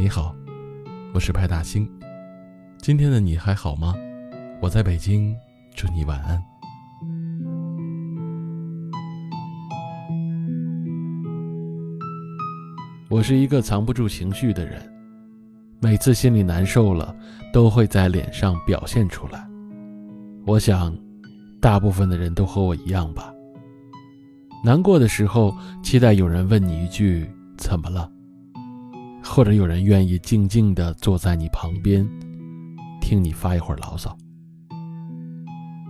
你好，我是派大星。今天的你还好吗？我在北京，祝你晚安。我是一个藏不住情绪的人，每次心里难受了，都会在脸上表现出来。我想，大部分的人都和我一样吧。难过的时候，期待有人问你一句“怎么了”，或者有人愿意静静地坐在你旁边，听你发一会儿牢骚。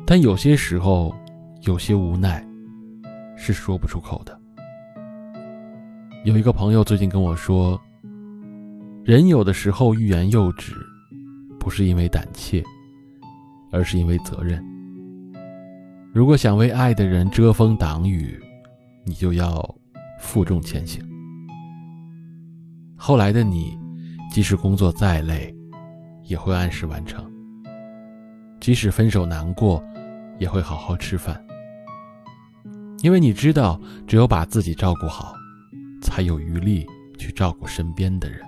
但有些时候，有些无奈，是说不出口的。有一个朋友最近跟我说，人有的时候欲言又止，不是因为胆怯，而是因为责任。如果想为爱的人遮风挡雨，你就要负重前行。后来的你，即使工作再累，也会按时完成；即使分手难过，也会好好吃饭。因为你知道，只有把自己照顾好。才有余力去照顾身边的人。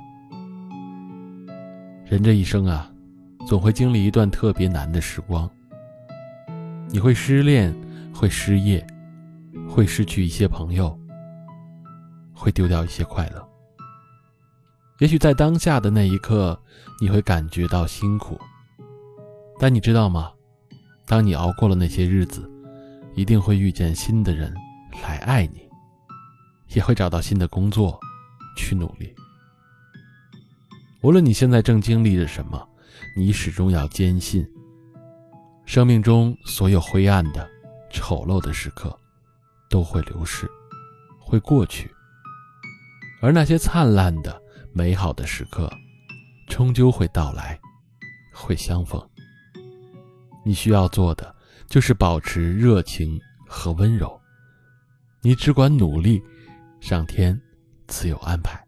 人这一生啊，总会经历一段特别难的时光。你会失恋，会失业，会失去一些朋友，会丢掉一些快乐。也许在当下的那一刻，你会感觉到辛苦，但你知道吗？当你熬过了那些日子，一定会遇见新的人来爱你。也会找到新的工作，去努力。无论你现在正经历着什么，你始终要坚信，生命中所有灰暗的、丑陋的时刻，都会流逝，会过去；而那些灿烂的、美好的时刻，终究会到来，会相逢。你需要做的，就是保持热情和温柔，你只管努力。上天自有安排，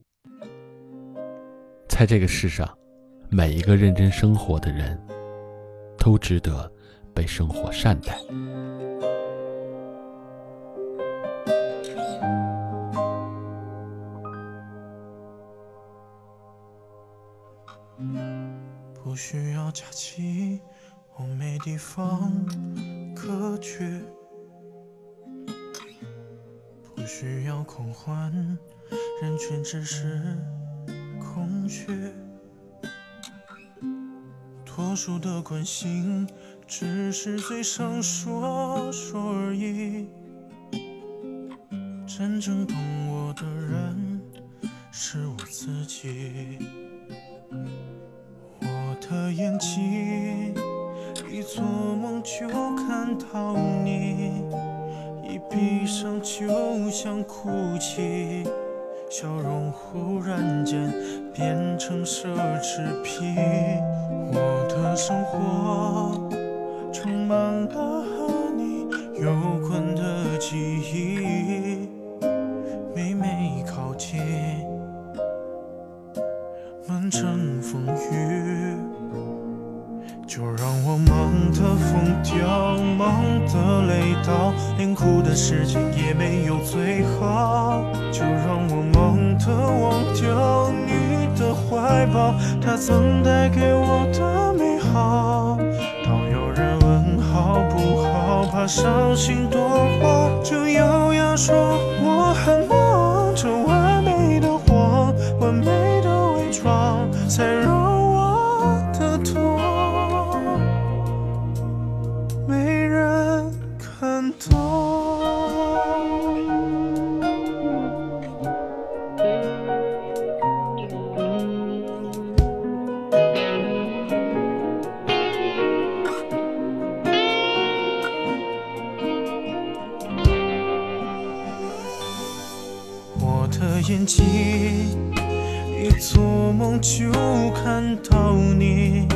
在这个世上，每一个认真生活的人，都值得被生活善待。不需要假期，我没地方可去。不需要狂欢，人群只是空虚。多数的关心，只是嘴上说说而已。真正懂我的人，是我自己。的眼睛，一做梦就看到你。一闭上就想哭泣，笑容忽然间变成奢侈品。我的生活充满了和你有关的记忆，每每靠近，满城掉，忙得累到，连哭的时间也没有最好。就让我忙得忘掉你的怀抱，它曾带给我的美好。当有人问好不好，怕伤心多话，就咬牙说我很忙。这完美的谎，完美的伪装，才让。我的眼睛，一做梦就看到你，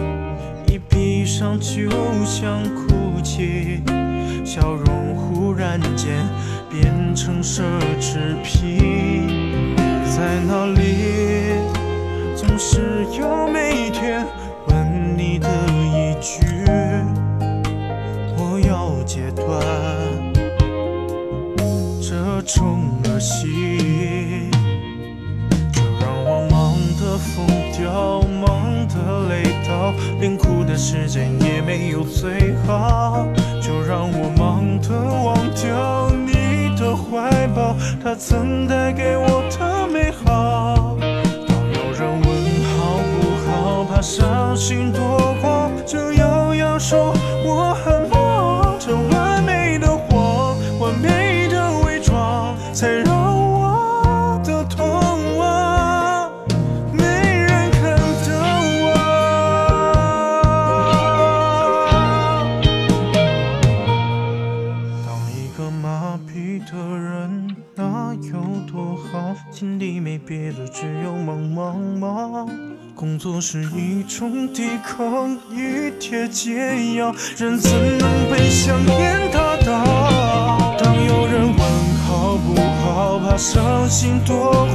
一闭上就想哭泣，笑容忽然间变成奢侈品。在哪里？总是有每天问你的一句，我要戒断这种恶习。连哭的时间也没有最好。就让我忙得忘掉你的怀抱，它曾带给我的美好。当有人问好不好，怕伤心多过，就摇摇说我很有多好？心里没别的，只有忙忙忙。工作是一种抵抗，一帖解药，人怎能被香烟打倒？当有人问好不好，怕伤心多，